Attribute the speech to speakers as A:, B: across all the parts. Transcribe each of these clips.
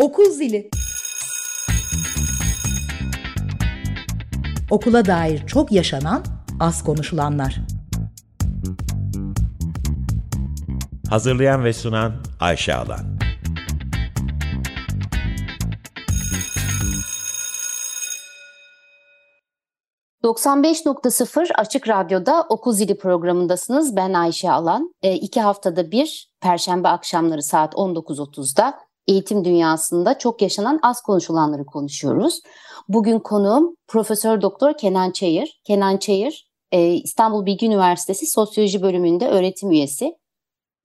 A: Okul zili. Okula dair çok yaşanan, az konuşulanlar.
B: Hazırlayan ve sunan Ayşe Alan.
C: ...95.0 Açık Radyo'da Okul Zili programındasınız. Ben Ayşe Alan. E, iki haftada bir, Perşembe akşamları saat 19.30'da eğitim dünyasında çok yaşanan az konuşulanları konuşuyoruz. Bugün konuğum Profesör Doktor Kenan Çayır. Kenan Çayır e, İstanbul Bilgi Üniversitesi Sosyoloji bölümünde öğretim üyesi.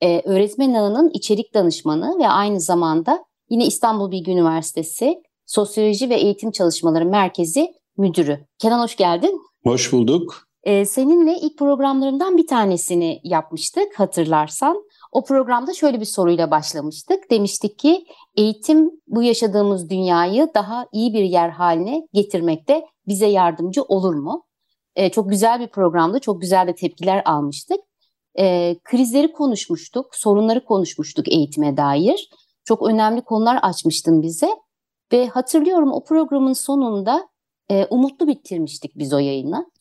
C: E, öğretmen ağının içerik danışmanı ve aynı zamanda yine İstanbul Bilgi Üniversitesi Sosyoloji ve Eğitim Çalışmaları Merkezi Müdürü. Kenan hoş geldin.
D: Hoş bulduk.
C: Ee, seninle ilk programlarımdan bir tanesini yapmıştık hatırlarsan. O programda şöyle bir soruyla başlamıştık. Demiştik ki eğitim bu yaşadığımız dünyayı daha iyi bir yer haline getirmekte bize yardımcı olur mu? Ee, çok güzel bir programdı, çok güzel de tepkiler almıştık. Ee, krizleri konuşmuştuk, sorunları konuşmuştuk eğitime dair. Çok önemli konular açmıştın bize. Ve hatırlıyorum o programın sonunda e, umutlu bitirmiştik biz o yayını.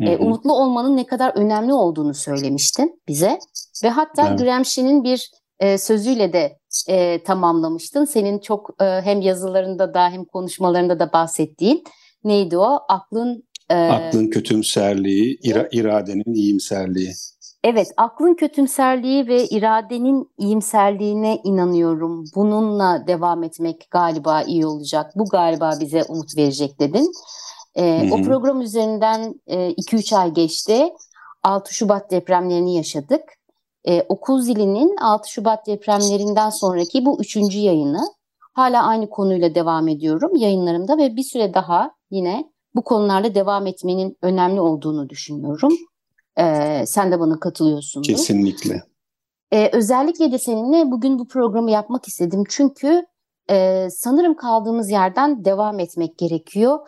C: E, umutlu olmanın ne kadar önemli olduğunu söylemiştin bize. Ve hatta evet. Gramsci'nin bir e, sözüyle de e, tamamlamıştın. Senin çok e, hem yazılarında da hem konuşmalarında da bahsettiğin neydi o? Aklın
D: e, aklın kötümserliği, ira, iradenin iyimserliği.
C: Evet, aklın kötümserliği ve iradenin iyimserliğine inanıyorum. Bununla devam etmek galiba iyi olacak. Bu galiba bize umut verecek dedin. E, o program üzerinden 2-3 e, ay geçti. 6 Şubat depremlerini yaşadık. E, okul zilinin 6 Şubat depremlerinden sonraki bu üçüncü yayını. Hala aynı konuyla devam ediyorum yayınlarımda ve bir süre daha yine bu konularla devam etmenin önemli olduğunu düşünüyorum. E, sen de bana katılıyorsun.
D: Kesinlikle.
C: E, özellikle de seninle bugün bu programı yapmak istedim. Çünkü e, sanırım kaldığımız yerden devam etmek gerekiyor.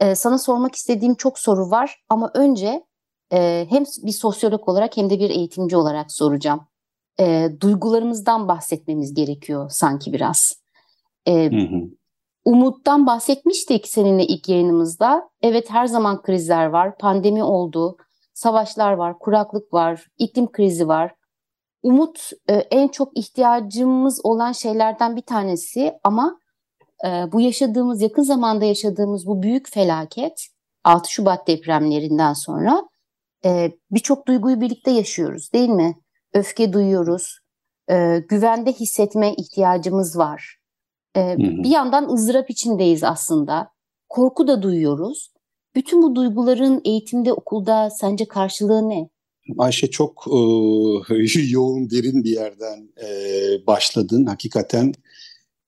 C: E, sana sormak istediğim çok soru var ama önce e, hem bir sosyolog olarak hem de bir eğitimci olarak soracağım. E, duygularımızdan bahsetmemiz gerekiyor sanki biraz. E, hı hı. Umuttan bahsetmiştik seninle ilk yayınımızda. Evet her zaman krizler var. Pandemi oldu, savaşlar var, kuraklık var, iklim krizi var. Umut e, en çok ihtiyacımız olan şeylerden bir tanesi ama e, bu yaşadığımız, yakın zamanda yaşadığımız bu büyük felaket 6 Şubat depremlerinden sonra e, birçok duyguyu birlikte yaşıyoruz değil mi? Öfke duyuyoruz, e, güvende hissetme ihtiyacımız var. E, hı hı. Bir yandan ızdırap içindeyiz aslında. Korku da duyuyoruz. Bütün bu duyguların eğitimde, okulda sence karşılığı ne?
D: Ayşe çok e, yoğun, derin bir yerden e, başladın. Hakikaten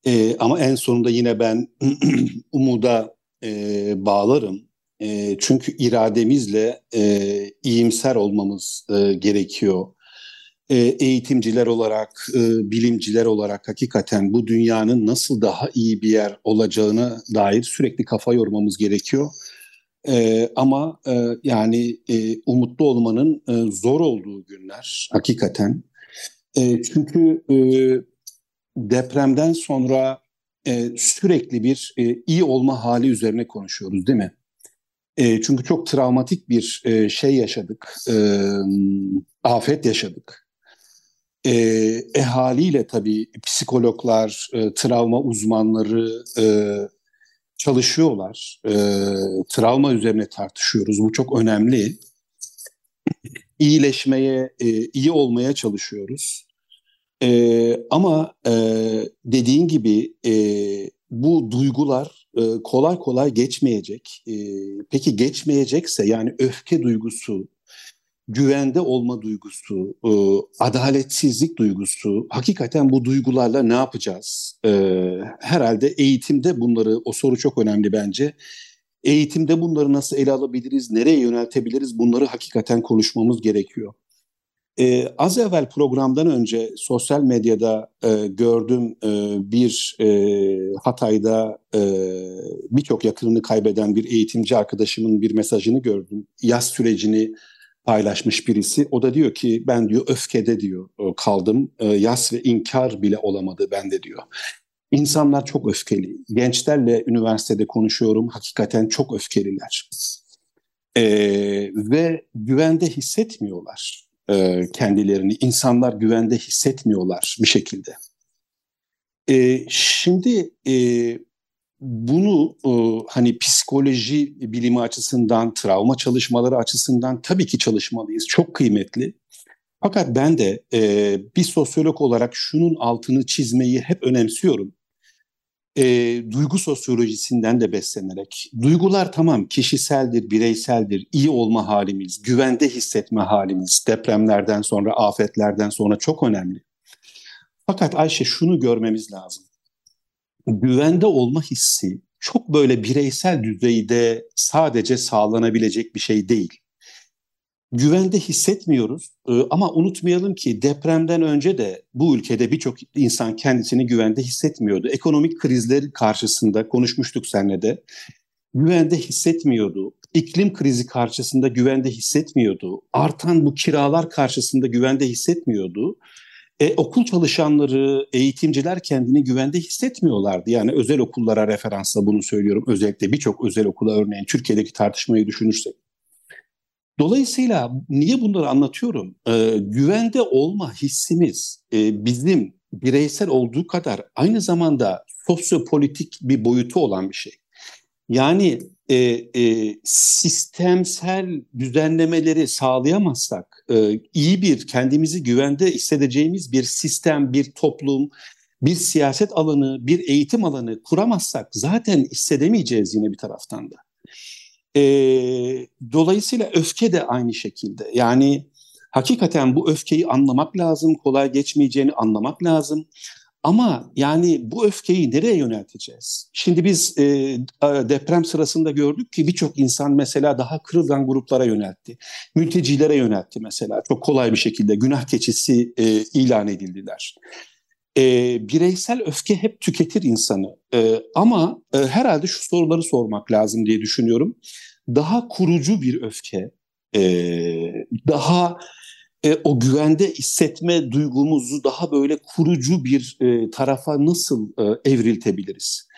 D: e, ama en sonunda yine ben umuda e, bağlarım. E, çünkü irademizle e, iyimser olmamız e, gerekiyor. E, eğitimciler olarak, e, bilimciler olarak hakikaten bu dünyanın nasıl daha iyi bir yer olacağına dair sürekli kafa yormamız gerekiyor. E, ama e, yani e, umutlu olmanın e, zor olduğu günler hakikaten. E, çünkü e, depremden sonra e, sürekli bir e, iyi olma hali üzerine konuşuyoruz değil mi? E, çünkü çok travmatik bir e, şey yaşadık, e, afet yaşadık. E, e haliyle tabii psikologlar, e, travma uzmanları e, çalışıyorlar. E, travma üzerine tartışıyoruz, bu çok önemli. İyileşmeye, e, iyi olmaya çalışıyoruz. E, ama e, dediğin gibi e, bu duygular e, kolay kolay geçmeyecek. E, peki geçmeyecekse yani öfke duygusu, güvende olma duygusu, e, adaletsizlik duygusu, hakikaten bu duygularla ne yapacağız? E, herhalde eğitimde bunları, o soru çok önemli bence. Eğitimde bunları nasıl ele alabiliriz, nereye yöneltebiliriz bunları hakikaten konuşmamız gerekiyor. Ee, az evvel programdan önce sosyal medyada e, gördüm e, bir e, Hatay'da e, birçok yakınını kaybeden bir eğitimci arkadaşımın bir mesajını gördüm. Yaz sürecini paylaşmış birisi. O da diyor ki ben diyor öfkede diyor kaldım. E, yas ve inkar bile olamadı bende diyor. İnsanlar çok öfkeli. Gençlerle üniversitede konuşuyorum. Hakikaten çok öfkeliler. Ee, ve güvende hissetmiyorlar e, kendilerini. İnsanlar güvende hissetmiyorlar bir şekilde. Ee, şimdi e, bunu e, hani psikoloji bilimi açısından, travma çalışmaları açısından tabii ki çalışmalıyız. Çok kıymetli. Fakat ben de e, bir sosyolog olarak şunun altını çizmeyi hep önemsiyorum. E, duygu sosyolojisinden de beslenerek. Duygular tamam kişiseldir, bireyseldir, iyi olma halimiz, güvende hissetme halimiz, depremlerden sonra, afetlerden sonra çok önemli. Fakat Ayşe şunu görmemiz lazım. Güvende olma hissi çok böyle bireysel düzeyde sadece sağlanabilecek bir şey değil güvende hissetmiyoruz. Ee, ama unutmayalım ki depremden önce de bu ülkede birçok insan kendisini güvende hissetmiyordu. Ekonomik krizler karşısında konuşmuştuk seninle de. Güvende hissetmiyordu. İklim krizi karşısında güvende hissetmiyordu. Artan bu kiralar karşısında güvende hissetmiyordu. E, okul çalışanları, eğitimciler kendini güvende hissetmiyorlardı. Yani özel okullara referansla bunu söylüyorum. Özellikle birçok özel okula örneğin Türkiye'deki tartışmayı düşünürsek. Dolayısıyla niye bunları anlatıyorum? Ee, güvende olma hissimiz e, bizim bireysel olduğu kadar aynı zamanda sosyopolitik bir boyutu olan bir şey. Yani e, e, sistemsel düzenlemeleri sağlayamazsak e, iyi bir kendimizi güvende hissedeceğimiz bir sistem, bir toplum, bir siyaset alanı, bir eğitim alanı kuramazsak zaten hissedemeyeceğiz yine bir taraftan da. E, dolayısıyla öfke de aynı şekilde. Yani hakikaten bu öfkeyi anlamak lazım, kolay geçmeyeceğini anlamak lazım. Ama yani bu öfkeyi nereye yönelteceğiz? Şimdi biz e, deprem sırasında gördük ki birçok insan mesela daha kırılgan gruplara yöneltti. Mültecilere yöneltti mesela. Çok kolay bir şekilde günah keçisi e, ilan edildiler. E, bireysel öfke hep tüketir insanı. E, ama e, herhalde şu soruları sormak lazım diye düşünüyorum daha kurucu bir öfke, e, daha e, o güvende hissetme duygumuzu daha böyle kurucu bir e, tarafa nasıl e, evriltebiliriz?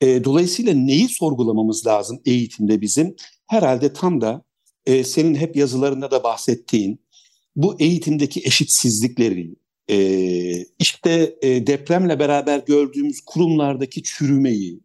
D: E, dolayısıyla neyi sorgulamamız lazım eğitimde bizim? Herhalde tam da e, senin hep yazılarında da bahsettiğin bu eğitimdeki eşitsizlikleri, e, işte e, depremle beraber gördüğümüz kurumlardaki çürümeyi,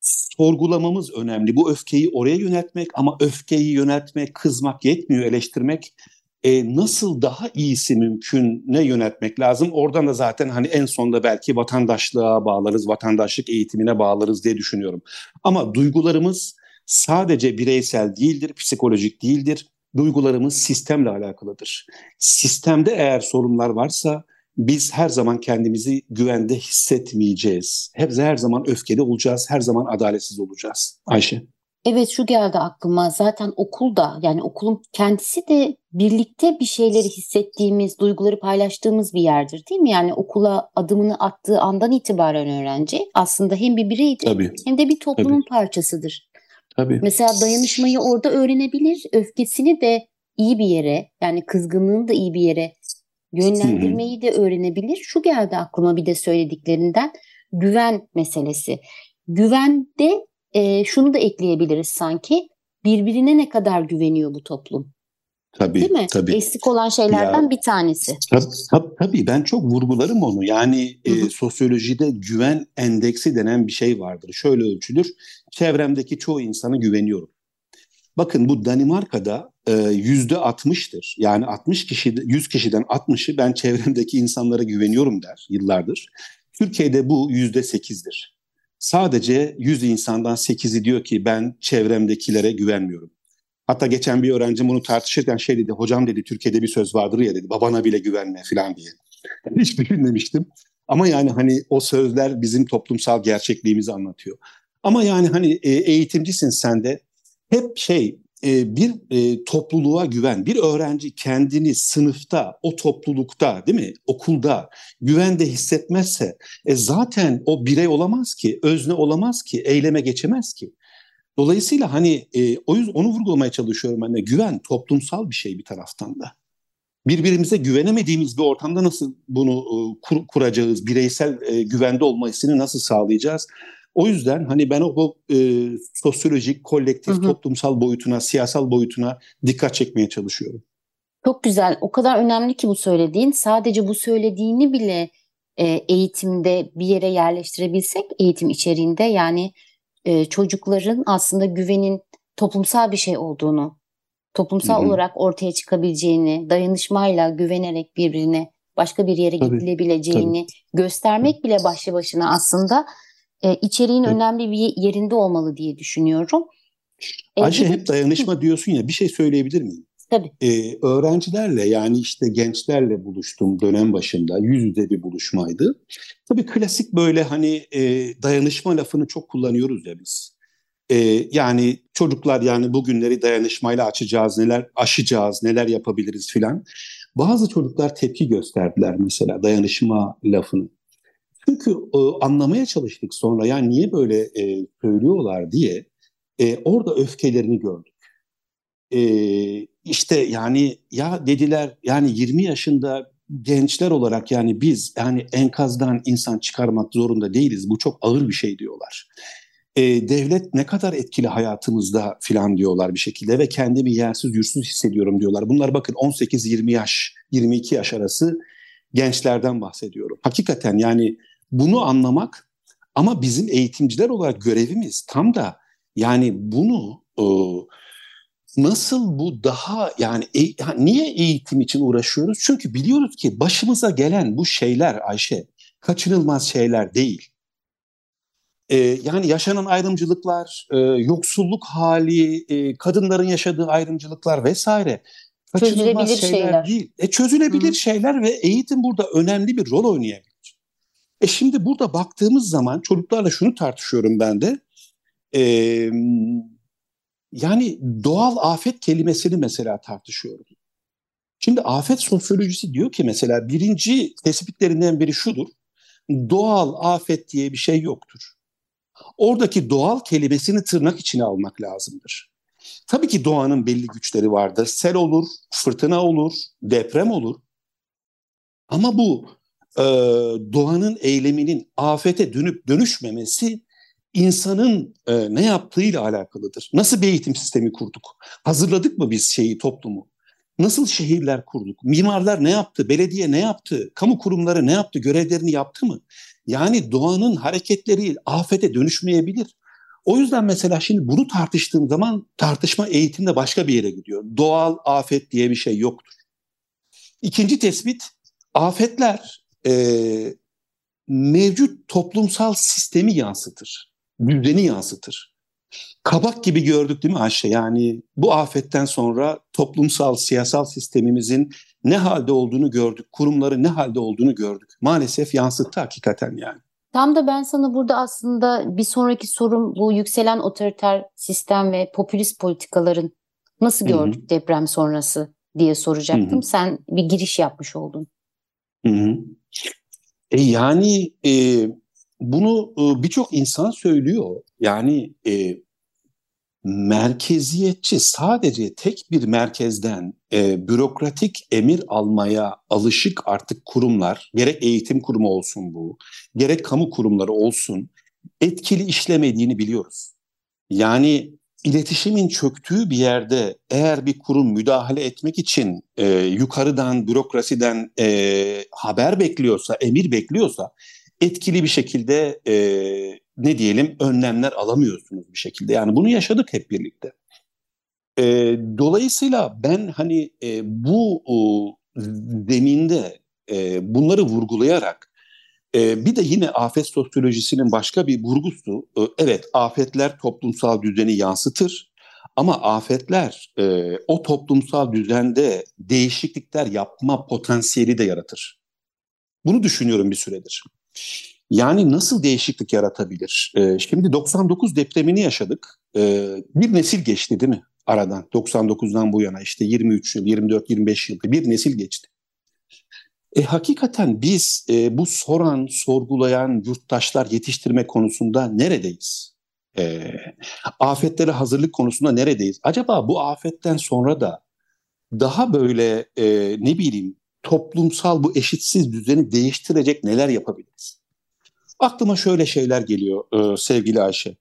D: sorgulamamız önemli. Bu öfkeyi oraya yöneltmek ama öfkeyi yöneltmek, kızmak yetmiyor, eleştirmek. E, nasıl daha iyisi mümkün ne yönetmek lazım? Oradan da zaten hani en sonunda belki vatandaşlığa bağlarız, vatandaşlık eğitimine bağlarız diye düşünüyorum. Ama duygularımız sadece bireysel değildir, psikolojik değildir. Duygularımız sistemle alakalıdır. Sistemde eğer sorunlar varsa biz her zaman kendimizi güvende hissetmeyeceğiz. Hep her zaman öfkeli olacağız, her zaman adaletsiz olacağız. Ayşe.
C: Evet şu geldi aklıma zaten okulda yani okulun kendisi de birlikte bir şeyleri hissettiğimiz, duyguları paylaştığımız bir yerdir değil mi? Yani okula adımını attığı andan itibaren öğrenci aslında hem bir bireydir Tabii. hem de bir toplumun Tabii. parçasıdır. Tabii. Mesela dayanışmayı orada öğrenebilir, öfkesini de iyi bir yere yani kızgınlığını da iyi bir yere yönlendirmeyi de öğrenebilir. Şu geldi aklıma bir de söylediklerinden güven meselesi. Güvende e, şunu da ekleyebiliriz sanki birbirine ne kadar güveniyor bu toplum.
D: Tabii,
C: Değil mi?
D: Tabii.
C: Eksik olan şeylerden ya, bir tanesi.
D: Tabii, tabii, tabii ben çok vurgularım onu. Yani e, sosyolojide güven endeksi denen bir şey vardır. Şöyle ölçülür. Çevremdeki çoğu insana güveniyorum. Bakın bu Danimarka'da yüzde 60'tır. Yani 60 kişi, 100 kişiden 60'ı ben çevremdeki insanlara güveniyorum der yıllardır. Türkiye'de bu yüzde 8'dir. Sadece 100 insandan 8'i diyor ki ben çevremdekilere güvenmiyorum. Hatta geçen bir öğrencim bunu tartışırken şey dedi, hocam dedi Türkiye'de bir söz vardır ya dedi, babana bile güvenme falan diye. Hiç düşünmemiştim. Ama yani hani o sözler bizim toplumsal gerçekliğimizi anlatıyor. Ama yani hani e, eğitimcisin sen de hep şey e, bir e, topluluğa güven, bir öğrenci kendini sınıfta, o toplulukta, değil mi, okulda güvende hissetmezse e, zaten o birey olamaz ki, özne olamaz ki, eyleme geçemez ki. Dolayısıyla hani e, o yüzden onu vurgulamaya çalışıyorum ben de güven toplumsal bir şey bir taraftan da. birbirimize güvenemediğimiz bir ortamda nasıl bunu kur, kuracağız? Bireysel e, güvende olmasını nasıl sağlayacağız? O yüzden hani ben o, e, sosyolojik, kolektif, hı hı. toplumsal boyutuna, siyasal boyutuna dikkat çekmeye çalışıyorum.
C: Çok güzel. O kadar önemli ki bu söylediğin. Sadece bu söylediğini bile e, eğitimde bir yere yerleştirebilsek, eğitim içeriğinde yani e, çocukların aslında güvenin toplumsal bir şey olduğunu, toplumsal Hı-hı. olarak ortaya çıkabileceğini, dayanışmayla güvenerek birbirine başka bir yere Tabii. gidilebileceğini Tabii. göstermek bile başlı başına aslında e, içeriğin evet. önemli bir yerinde olmalı diye düşünüyorum.
D: E, Ayşe hep dayanışma diyorsun ya bir şey söyleyebilir miyim?
C: Tabii.
D: Ee, öğrencilerle yani işte gençlerle buluştum dönem başında. Yüz yüze bir buluşmaydı. Tabii klasik böyle hani e, dayanışma lafını çok kullanıyoruz ya biz. E, yani çocuklar yani bugünleri dayanışmayla açacağız, neler aşacağız, neler yapabiliriz filan. Bazı çocuklar tepki gösterdiler mesela dayanışma lafını. Çünkü e, anlamaya çalıştık sonra yani niye böyle e, söylüyorlar diye e, orada öfkelerini gördük. E, işte yani ya dediler yani 20 yaşında gençler olarak yani biz yani enkazdan insan çıkarmak zorunda değiliz. Bu çok ağır bir şey diyorlar. E, devlet ne kadar etkili hayatımızda filan diyorlar bir şekilde ve kendimi yersiz yursuz hissediyorum diyorlar. Bunlar bakın 18-20 yaş, 22 yaş arası gençlerden bahsediyorum. Hakikaten yani bunu anlamak ama bizim eğitimciler olarak görevimiz tam da yani bunu e, nasıl bu daha yani e, niye eğitim için uğraşıyoruz? Çünkü biliyoruz ki başımıza gelen bu şeyler Ayşe kaçınılmaz şeyler değil. Ee, yani yaşanan ayrımcılıklar, e, yoksulluk hali, e, kadınların yaşadığı ayrımcılıklar vesaire kaçınılmaz şeyler, şeyler değil. E, çözülebilir Hı. şeyler ve eğitim burada önemli bir rol oynayabilir. E şimdi burada baktığımız zaman çocuklarla şunu tartışıyorum ben de. Eee yani doğal afet kelimesini mesela tartışıyorum. Şimdi afet sosyolojisi diyor ki mesela birinci tespitlerinden biri şudur. Doğal afet diye bir şey yoktur. Oradaki doğal kelimesini tırnak içine almak lazımdır. Tabii ki doğanın belli güçleri vardır. Sel olur, fırtına olur, deprem olur. Ama bu e, doğanın eyleminin afete dönüp dönüşmemesi insanın e, ne yaptığıyla alakalıdır. Nasıl bir eğitim sistemi kurduk? Hazırladık mı biz şeyi, toplumu? Nasıl şehirler kurduk? Mimarlar ne yaptı? Belediye ne yaptı? Kamu kurumları ne yaptı? Görevlerini yaptı mı? Yani doğanın hareketleri afete dönüşmeyebilir. O yüzden mesela şimdi bunu tartıştığım zaman tartışma eğitimde başka bir yere gidiyor. Doğal afet diye bir şey yoktur. İkinci tespit, afetler e, mevcut toplumsal sistemi yansıtır düzeni yansıtır. Kabak gibi gördük değil mi Ayşe? Yani bu afetten sonra toplumsal, siyasal sistemimizin ne halde olduğunu gördük. Kurumların ne halde olduğunu gördük. Maalesef yansıttı hakikaten yani.
C: Tam da ben sana burada aslında bir sonraki sorum bu yükselen otoriter sistem ve popülist politikaların nasıl gördük Hı-hı. deprem sonrası diye soracaktım. Hı-hı. Sen bir giriş yapmış oldun.
D: Hı-hı. E yani e, bunu e, birçok insan söylüyor. Yani e, merkeziyetçi sadece tek bir merkezden e, bürokratik emir almaya alışık artık kurumlar, gerek eğitim kurumu olsun bu, gerek kamu kurumları olsun, etkili işlemediğini biliyoruz. Yani iletişimin çöktüğü bir yerde eğer bir kurum müdahale etmek için e, yukarıdan, bürokrasiden e, haber bekliyorsa, emir bekliyorsa etkili bir şekilde e, ne diyelim önlemler alamıyorsunuz bir şekilde. Yani bunu yaşadık hep birlikte. E, dolayısıyla ben hani e, bu o, zeminde e, bunları vurgulayarak e, bir de yine afet sosyolojisinin başka bir vurgusu e, evet afetler toplumsal düzeni yansıtır ama afetler e, o toplumsal düzende değişiklikler yapma potansiyeli de yaratır. Bunu düşünüyorum bir süredir. Yani nasıl değişiklik yaratabilir? Ee, şimdi 99 depremini yaşadık. Ee, bir nesil geçti değil mi aradan? 99'dan bu yana işte 23 yıl, 24-25 yıl bir nesil geçti. E, hakikaten biz e, bu soran, sorgulayan yurttaşlar yetiştirme konusunda neredeyiz? E, afetlere hazırlık konusunda neredeyiz? Acaba bu afetten sonra da daha böyle e, ne bileyim toplumsal bu eşitsiz düzeni değiştirecek neler yapabiliriz? Aklıma şöyle şeyler geliyor e, sevgili Ayşe.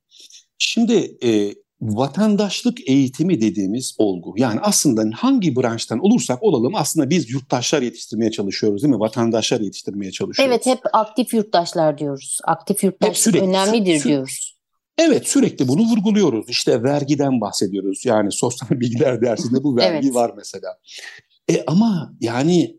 D: Şimdi e, vatandaşlık eğitimi dediğimiz olgu yani aslında hangi branştan olursak olalım aslında biz yurttaşlar yetiştirmeye çalışıyoruz değil mi? Vatandaşlar yetiştirmeye çalışıyoruz.
C: Evet hep aktif yurttaşlar diyoruz. Aktif yurttaşlık
D: sürekli,
C: önemlidir
D: sü-
C: diyoruz.
D: Evet sürekli bunu vurguluyoruz. İşte vergiden bahsediyoruz. Yani sosyal bilgiler dersinde bu vergi
C: Evet.
D: var mesela. E ama yani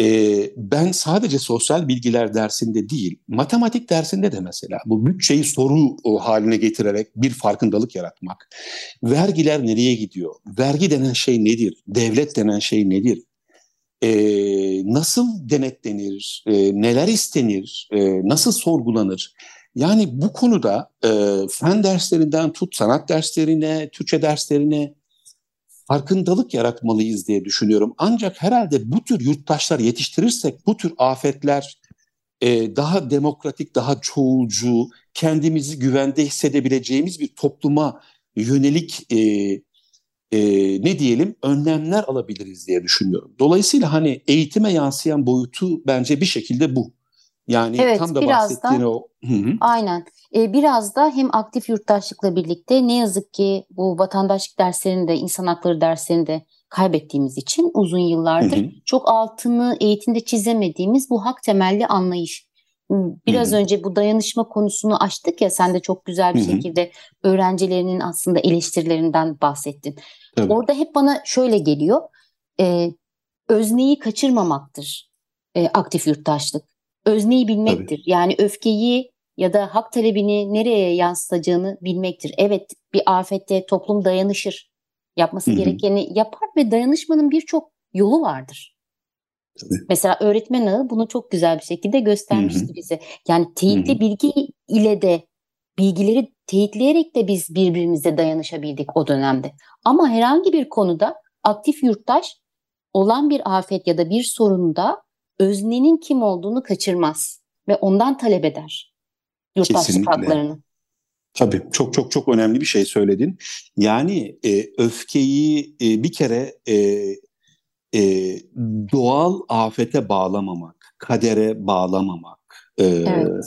D: e, ben sadece sosyal bilgiler dersinde değil, matematik dersinde de mesela bu bütçeyi soru haline getirerek bir farkındalık yaratmak. Vergiler nereye gidiyor? Vergi denen şey nedir? Devlet denen şey nedir? E, nasıl denetlenir? E, neler istenir? E, nasıl sorgulanır? Yani bu konuda e, fen derslerinden tut sanat derslerine, Türkçe derslerine farkındalık yaratmalıyız diye düşünüyorum. Ancak herhalde bu tür yurttaşlar yetiştirirsek bu tür afetler e, daha demokratik, daha çoğulcu, kendimizi güvende hissedebileceğimiz bir topluma yönelik e, e, ne diyelim önlemler alabiliriz diye düşünüyorum. Dolayısıyla hani eğitime yansıyan boyutu bence bir şekilde bu. Yani
C: Evet,
D: tam da
C: biraz da-
D: bahsettiğin o... Hı hı.
C: Aynen. Ee, biraz da hem aktif yurttaşlıkla birlikte ne yazık ki bu vatandaşlık derslerinde, insan hakları derslerinde kaybettiğimiz için uzun yıllardır
D: Hı hı.
C: çok altını eğitimde çizemediğimiz bu hak temelli anlayış. Biraz
D: Hı hı.
C: önce bu dayanışma konusunu açtık ya sen de çok güzel bir
D: Hı hı.
C: şekilde öğrencilerinin aslında eleştirilerinden bahsettin.
D: Tabii.
C: Orada hep bana şöyle geliyor. e, özneyi kaçırmamaktır e, aktif yurttaşlık. Özneyi bilmektir. Yani öfkeyi ya da hak talebini nereye yansıtacağını bilmektir. Evet bir afette toplum dayanışır. Yapması
D: Hı hı.
C: gerekeni yapar ve dayanışmanın birçok yolu vardır.
D: Tabii.
C: Mesela öğretmen ağı bunu çok güzel bir şekilde göstermişti
D: Hı hı.
C: bize. Yani teyitli
D: Hı hı.
C: bilgi ile de bilgileri teyitleyerek de biz birbirimize dayanışabildik o dönemde. Ama herhangi bir konuda aktif yurttaş olan bir afet ya da bir sorunda öznenin kim olduğunu kaçırmaz ve ondan talep eder yurttaşlık haklarını.
D: Tabii çok çok çok önemli bir şey söyledin. Yani e, öfkeyi e, bir kere e, e, doğal afete bağlamamak, kadere bağlamamak. E,
C: Evet.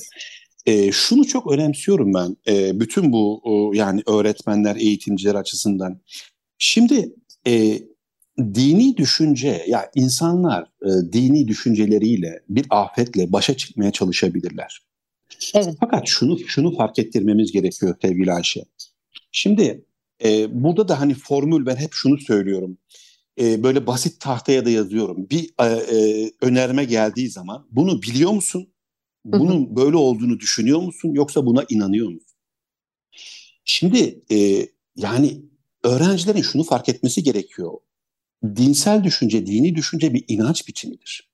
D: e, şunu çok önemsiyorum ben e, bütün bu o, yani öğretmenler, eğitimciler açısından. Şimdi e, dini düşünce, ya insanlar e, dini düşünceleriyle bir afetle başa çıkmaya çalışabilirler.
C: Evet.
D: Fakat şunu şunu fark ettirmemiz gerekiyor sevgili Ayşe. Şimdi e, burada da hani formül ben hep şunu söylüyorum. E, böyle basit tahtaya da yazıyorum. Bir e, e, önerme geldiği zaman bunu biliyor musun?
C: Hı hı.
D: Bunun böyle olduğunu düşünüyor musun? Yoksa buna inanıyor musun? Şimdi e, yani öğrencilerin şunu fark etmesi gerekiyor. Dinsel düşünce, dini düşünce bir inanç biçimidir.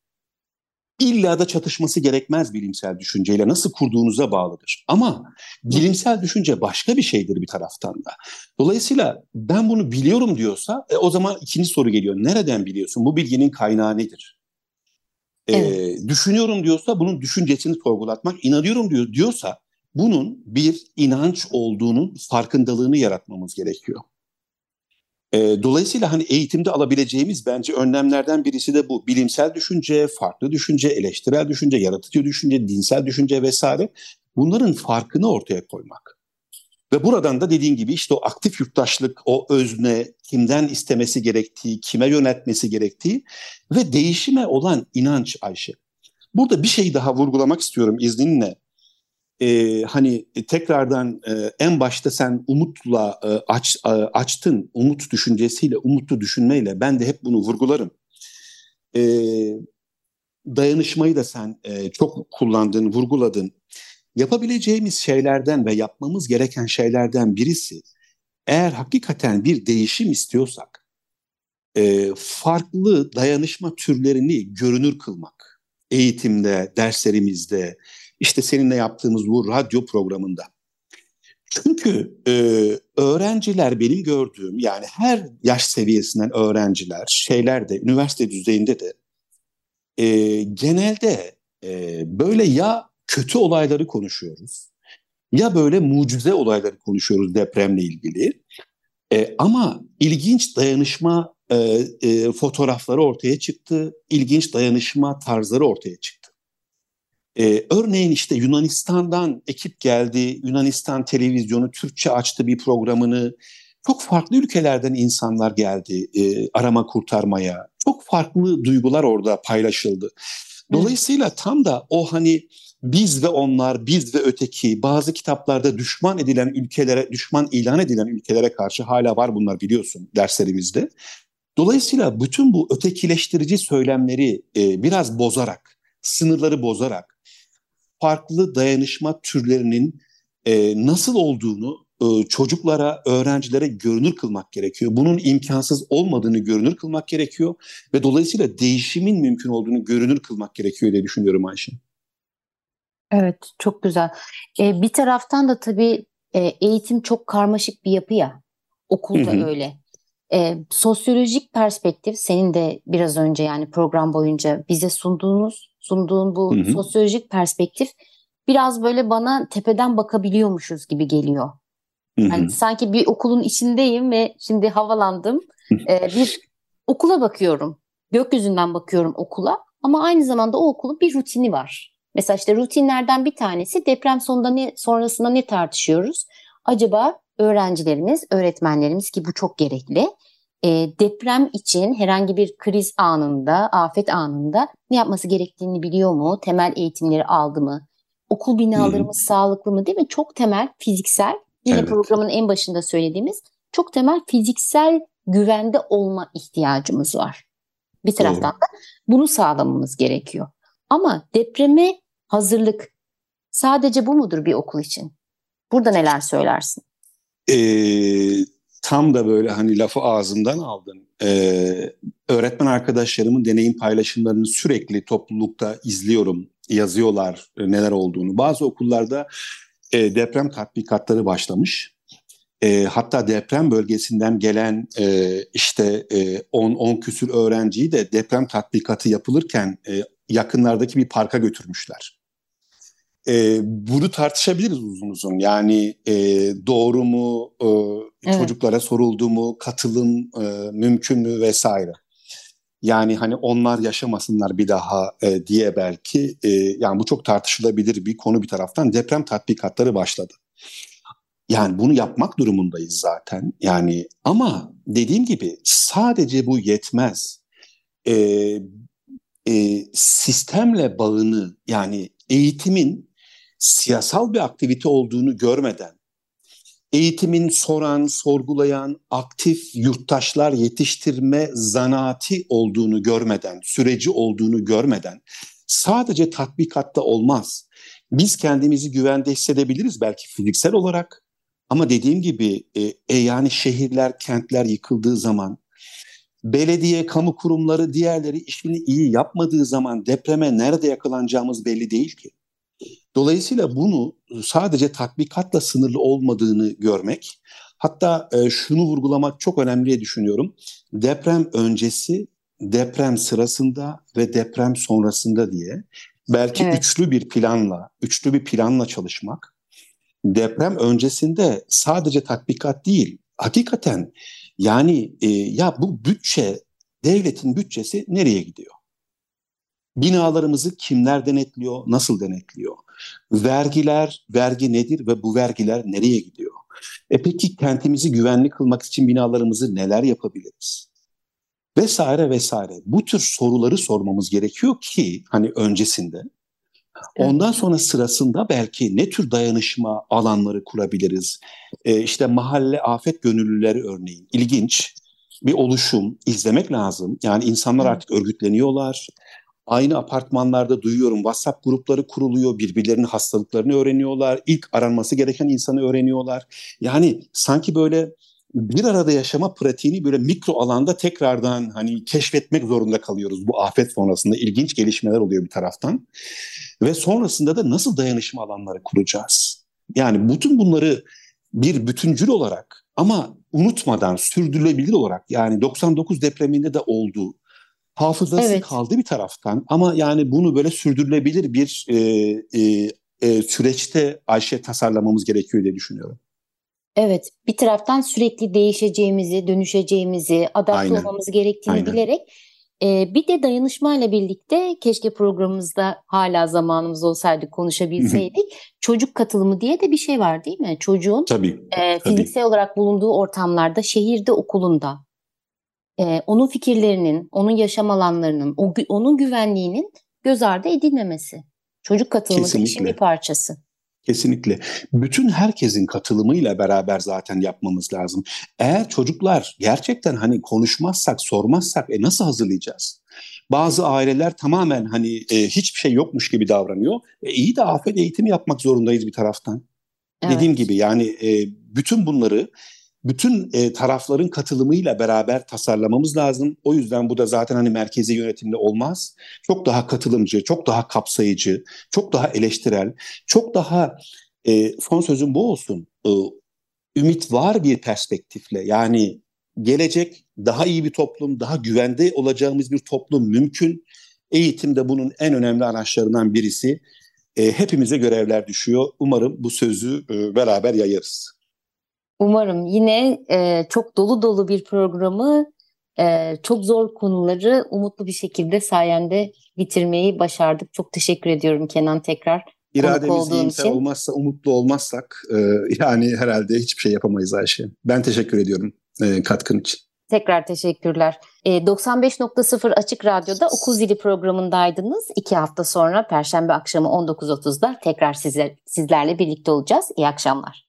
D: İlla da çatışması gerekmez bilimsel düşünceyle. Nasıl kurduğunuza bağlıdır. Ama bilimsel düşünce başka bir şeydir bir taraftan da. Dolayısıyla ben bunu biliyorum diyorsa e, o zaman ikinci soru geliyor. Nereden biliyorsun? Bu bilginin kaynağı nedir? E,
C: Evet.
D: Düşünüyorum diyorsa bunun düşüncesini sorgulatmak, inanıyorum diyor diyorsa bunun bir inanç olduğunun farkındalığını yaratmamız gerekiyor. E, dolayısıyla hani eğitimde alabileceğimiz bence önlemlerden birisi de bu. Bilimsel düşünce, farklı düşünce, eleştirel düşünce, yaratıcı düşünce, dinsel düşünce vesaire bunların farkını ortaya koymak. Ve buradan da dediğin gibi işte o aktif yurttaşlık, o özne, kimden istemesi gerektiği, kime yöneltmesi gerektiği ve değişime olan inanç Ayşe. Burada bir şey daha vurgulamak istiyorum izninle. Ee, hani tekrardan e, en başta sen umutla e, aç, e, açtın, umut düşüncesiyle, umutlu düşünmeyle ben de hep bunu vurgularım. Ee, dayanışmayı da sen e, çok kullandın, vurguladın. Yapabileceğimiz şeylerden ve yapmamız gereken şeylerden birisi eğer hakikaten bir değişim istiyorsak e, farklı dayanışma türlerini görünür kılmak. Eğitimde, derslerimizde, işte seninle yaptığımız bu radyo programında. Çünkü e, öğrenciler benim gördüğüm yani her yaş seviyesinden öğrenciler şeyler de üniversite düzeyinde de e, genelde e, böyle ya kötü olayları konuşuyoruz ya böyle mucize olayları konuşuyoruz depremle ilgili. E, ama ilginç dayanışma e, e, fotoğrafları ortaya çıktı, ilginç dayanışma tarzları ortaya çıktı. E, örneğin işte Yunanistan'dan ekip geldi, Yunanistan televizyonu Türkçe açtı bir programını. Çok farklı ülkelerden insanlar geldi e, arama kurtarmaya. Çok farklı duygular orada paylaşıldı. Dolayısıyla tam da o hani biz ve onlar, biz ve öteki bazı kitaplarda düşman edilen ülkelere, düşman ilan edilen ülkelere karşı hala var bunlar biliyorsun derslerimizde. Dolayısıyla bütün bu ötekileştirici söylemleri e, biraz bozarak, sınırları bozarak, farklı dayanışma türlerinin e, nasıl olduğunu e, çocuklara, öğrencilere görünür kılmak gerekiyor. Bunun imkansız olmadığını görünür kılmak gerekiyor ve dolayısıyla değişimin mümkün olduğunu görünür kılmak gerekiyor diye düşünüyorum Ayşe.
C: Evet, çok güzel. Ee, bir taraftan da tabii e, eğitim çok karmaşık bir yapı ya. Okulda
D: Hı hı.
C: öyle. Ee, sosyolojik perspektif, senin de biraz önce yani program boyunca bize sunduğunuz, sunduğun bu
D: Hı hı.
C: sosyolojik perspektif biraz böyle bana tepeden bakabiliyormuşuz gibi geliyor. Yani sanki bir okulun içindeyim ve şimdi havalandım. Ee, bir okula bakıyorum. Gökyüzünden bakıyorum okula ama aynı zamanda o okulun bir rutini var. Mesela işte rutinlerden bir tanesi deprem sonunda ne, sonrasında ne tartışıyoruz? Acaba öğrencilerimiz, öğretmenlerimiz ki bu çok gerekli. E, deprem için herhangi bir kriz anında, afet anında ne yapması gerektiğini biliyor mu? Temel eğitimleri aldı mı? Okul binalarımız sağlıklı mı değil mi? Çok temel fiziksel, yine
D: Evet.
C: programın en başında söylediğimiz çok temel fiziksel güvende olma ihtiyacımız var. Bir taraftan da bunu sağlamamız gerekiyor. Ama depreme hazırlık sadece bu mudur bir okul için? Burada neler söylersin?
D: Ee, tam da böyle hani lafı ağzımdan aldın. Ee, öğretmen arkadaşlarımın deneyim paylaşımlarını sürekli toplulukta izliyorum. Yazıyorlar e, neler olduğunu. Bazı okullarda e, deprem tatbikatları başlamış. E, hatta deprem bölgesinden gelen e, işte 10-10 küsür öğrenciyi de deprem tatbikatı yapılırken e, yakınlardaki bir parka götürmüşler. E, bunu tartışabiliriz uzun uzun. Yani e, doğru mu, e,
C: Evet.
D: çocuklara soruldu mu, katılım e, mümkün mü vesaire. Yani hani onlar yaşamasınlar bir daha e, diye belki e, yani bu çok tartışılabilir bir konu bir taraftan deprem tatbikatları başladı. Yani bunu yapmak durumundayız zaten. Yani ama dediğim gibi sadece bu yetmez. E, e, sistemle bağını yani eğitimin siyasal bir aktivite olduğunu görmeden, eğitimin soran, sorgulayan, aktif yurttaşlar yetiştirme zanaati olduğunu görmeden, süreci olduğunu görmeden sadece tatbikatta olmaz. Biz kendimizi güvende hissedebiliriz belki fiziksel olarak ama dediğim gibi e, e, yani şehirler, kentler yıkıldığı zaman belediye, kamu kurumları, diğerleri işini iyi yapmadığı zaman depreme nerede yakalanacağımız belli değil ki. Dolayısıyla bunu sadece tatbikatla sınırlı olmadığını görmek, hatta şunu vurgulamak çok önemli diye düşünüyorum. Deprem öncesi, deprem sırasında ve deprem sonrasında diye belki
C: Evet.
D: üçlü bir planla, üçlü bir planla çalışmak. Deprem öncesinde sadece tatbikat değil, hakikaten yani e, ya bu bütçe, devletin bütçesi nereye gidiyor? Binalarımızı kimler denetliyor, nasıl denetliyor? Vergiler, vergi nedir ve bu vergiler nereye gidiyor? E peki kentimizi güvenli kılmak için binalarımızı neler yapabiliriz? Vesaire vesaire. Bu tür soruları sormamız gerekiyor ki hani öncesinde. Ondan sonra sırasında belki ne tür dayanışma alanları kurabiliriz? E, işte mahalle afet gönüllüleri örneğin ilginç bir oluşum izlemek lazım. Yani insanlar artık örgütleniyorlar. Aynı apartmanlarda duyuyorum WhatsApp grupları kuruluyor. Birbirlerinin hastalıklarını öğreniyorlar. İlk aranması gereken insanı öğreniyorlar. Yani sanki böyle bir arada yaşama pratiğini böyle mikro alanda tekrardan hani keşfetmek zorunda kalıyoruz bu afet sonrasında. ilginç gelişmeler oluyor bir taraftan. Ve sonrasında da nasıl dayanışma alanları kuracağız? Yani bütün bunları bir bütüncül olarak ama unutmadan sürdürülebilir olarak yani 99 depreminde de oldu. Hafızası
C: Evet.
D: kaldı bir taraftan ama yani bunu böyle sürdürülebilir bir e, e, e, süreçte Ayşe tasarlamamız gerekiyor diye düşünüyorum.
C: Evet, bir taraftan sürekli değişeceğimizi, dönüşeceğimizi, adapte
D: Aynen.
C: olmamız gerektiğini
D: Aynen.
C: bilerek e, bir de dayanışmayla birlikte keşke programımızda hala zamanımız olsaydı konuşabilseydik. Çocuk katılımı diye de bir şey var değil mi? Çocuğun
D: Tabii.
C: e,
D: Tabii.
C: fiziksel olarak bulunduğu ortamlarda, şehirde, okulunda e, onun fikirlerinin, onun yaşam alanlarının, o, onun güvenliğinin göz ardı edilmemesi. Çocuk katılımı da işin
D: Kesinlikle.
C: bir parçası.
D: Kesinlikle. Bütün herkesin katılımıyla beraber zaten yapmamız lazım. Eğer çocuklar gerçekten hani konuşmazsak, sormazsak e nasıl hazırlayacağız? Bazı aileler tamamen hani e, hiçbir şey yokmuş gibi davranıyor. E, iyi de afet eğitimi yapmak zorundayız bir taraftan.
C: Evet.
D: Dediğim gibi yani e, bütün bunları bütün e, tarafların katılımıyla beraber tasarlamamız lazım. O yüzden bu da zaten hani merkezi yönetimde olmaz. Çok daha katılımcı, çok daha kapsayıcı, çok daha eleştirel, çok daha e, son sözüm bu olsun. E, ümit var bir perspektifle yani gelecek daha iyi bir toplum, daha güvende olacağımız bir toplum mümkün. Eğitim de bunun en önemli araçlarından birisi. E, hepimize görevler düşüyor. Umarım bu sözü e, beraber yayarız.
C: Umarım yine e, çok dolu dolu bir programı, e, çok zor konuları umutlu bir şekilde sayende bitirmeyi başardık. Çok teşekkür ediyorum Kenan tekrar.
D: İrademiz iyimser
C: için.
D: olmazsa, umutlu olmazsak e, yani herhalde hiçbir şey yapamayız Ayşe. Ben teşekkür ediyorum e, katkın için.
C: Tekrar teşekkürler. E, 95.0 Açık Radyo'da Okul Zili programındaydınız. İki hafta sonra Perşembe akşamı 19.30'da tekrar sizler, sizlerle birlikte olacağız. İyi akşamlar.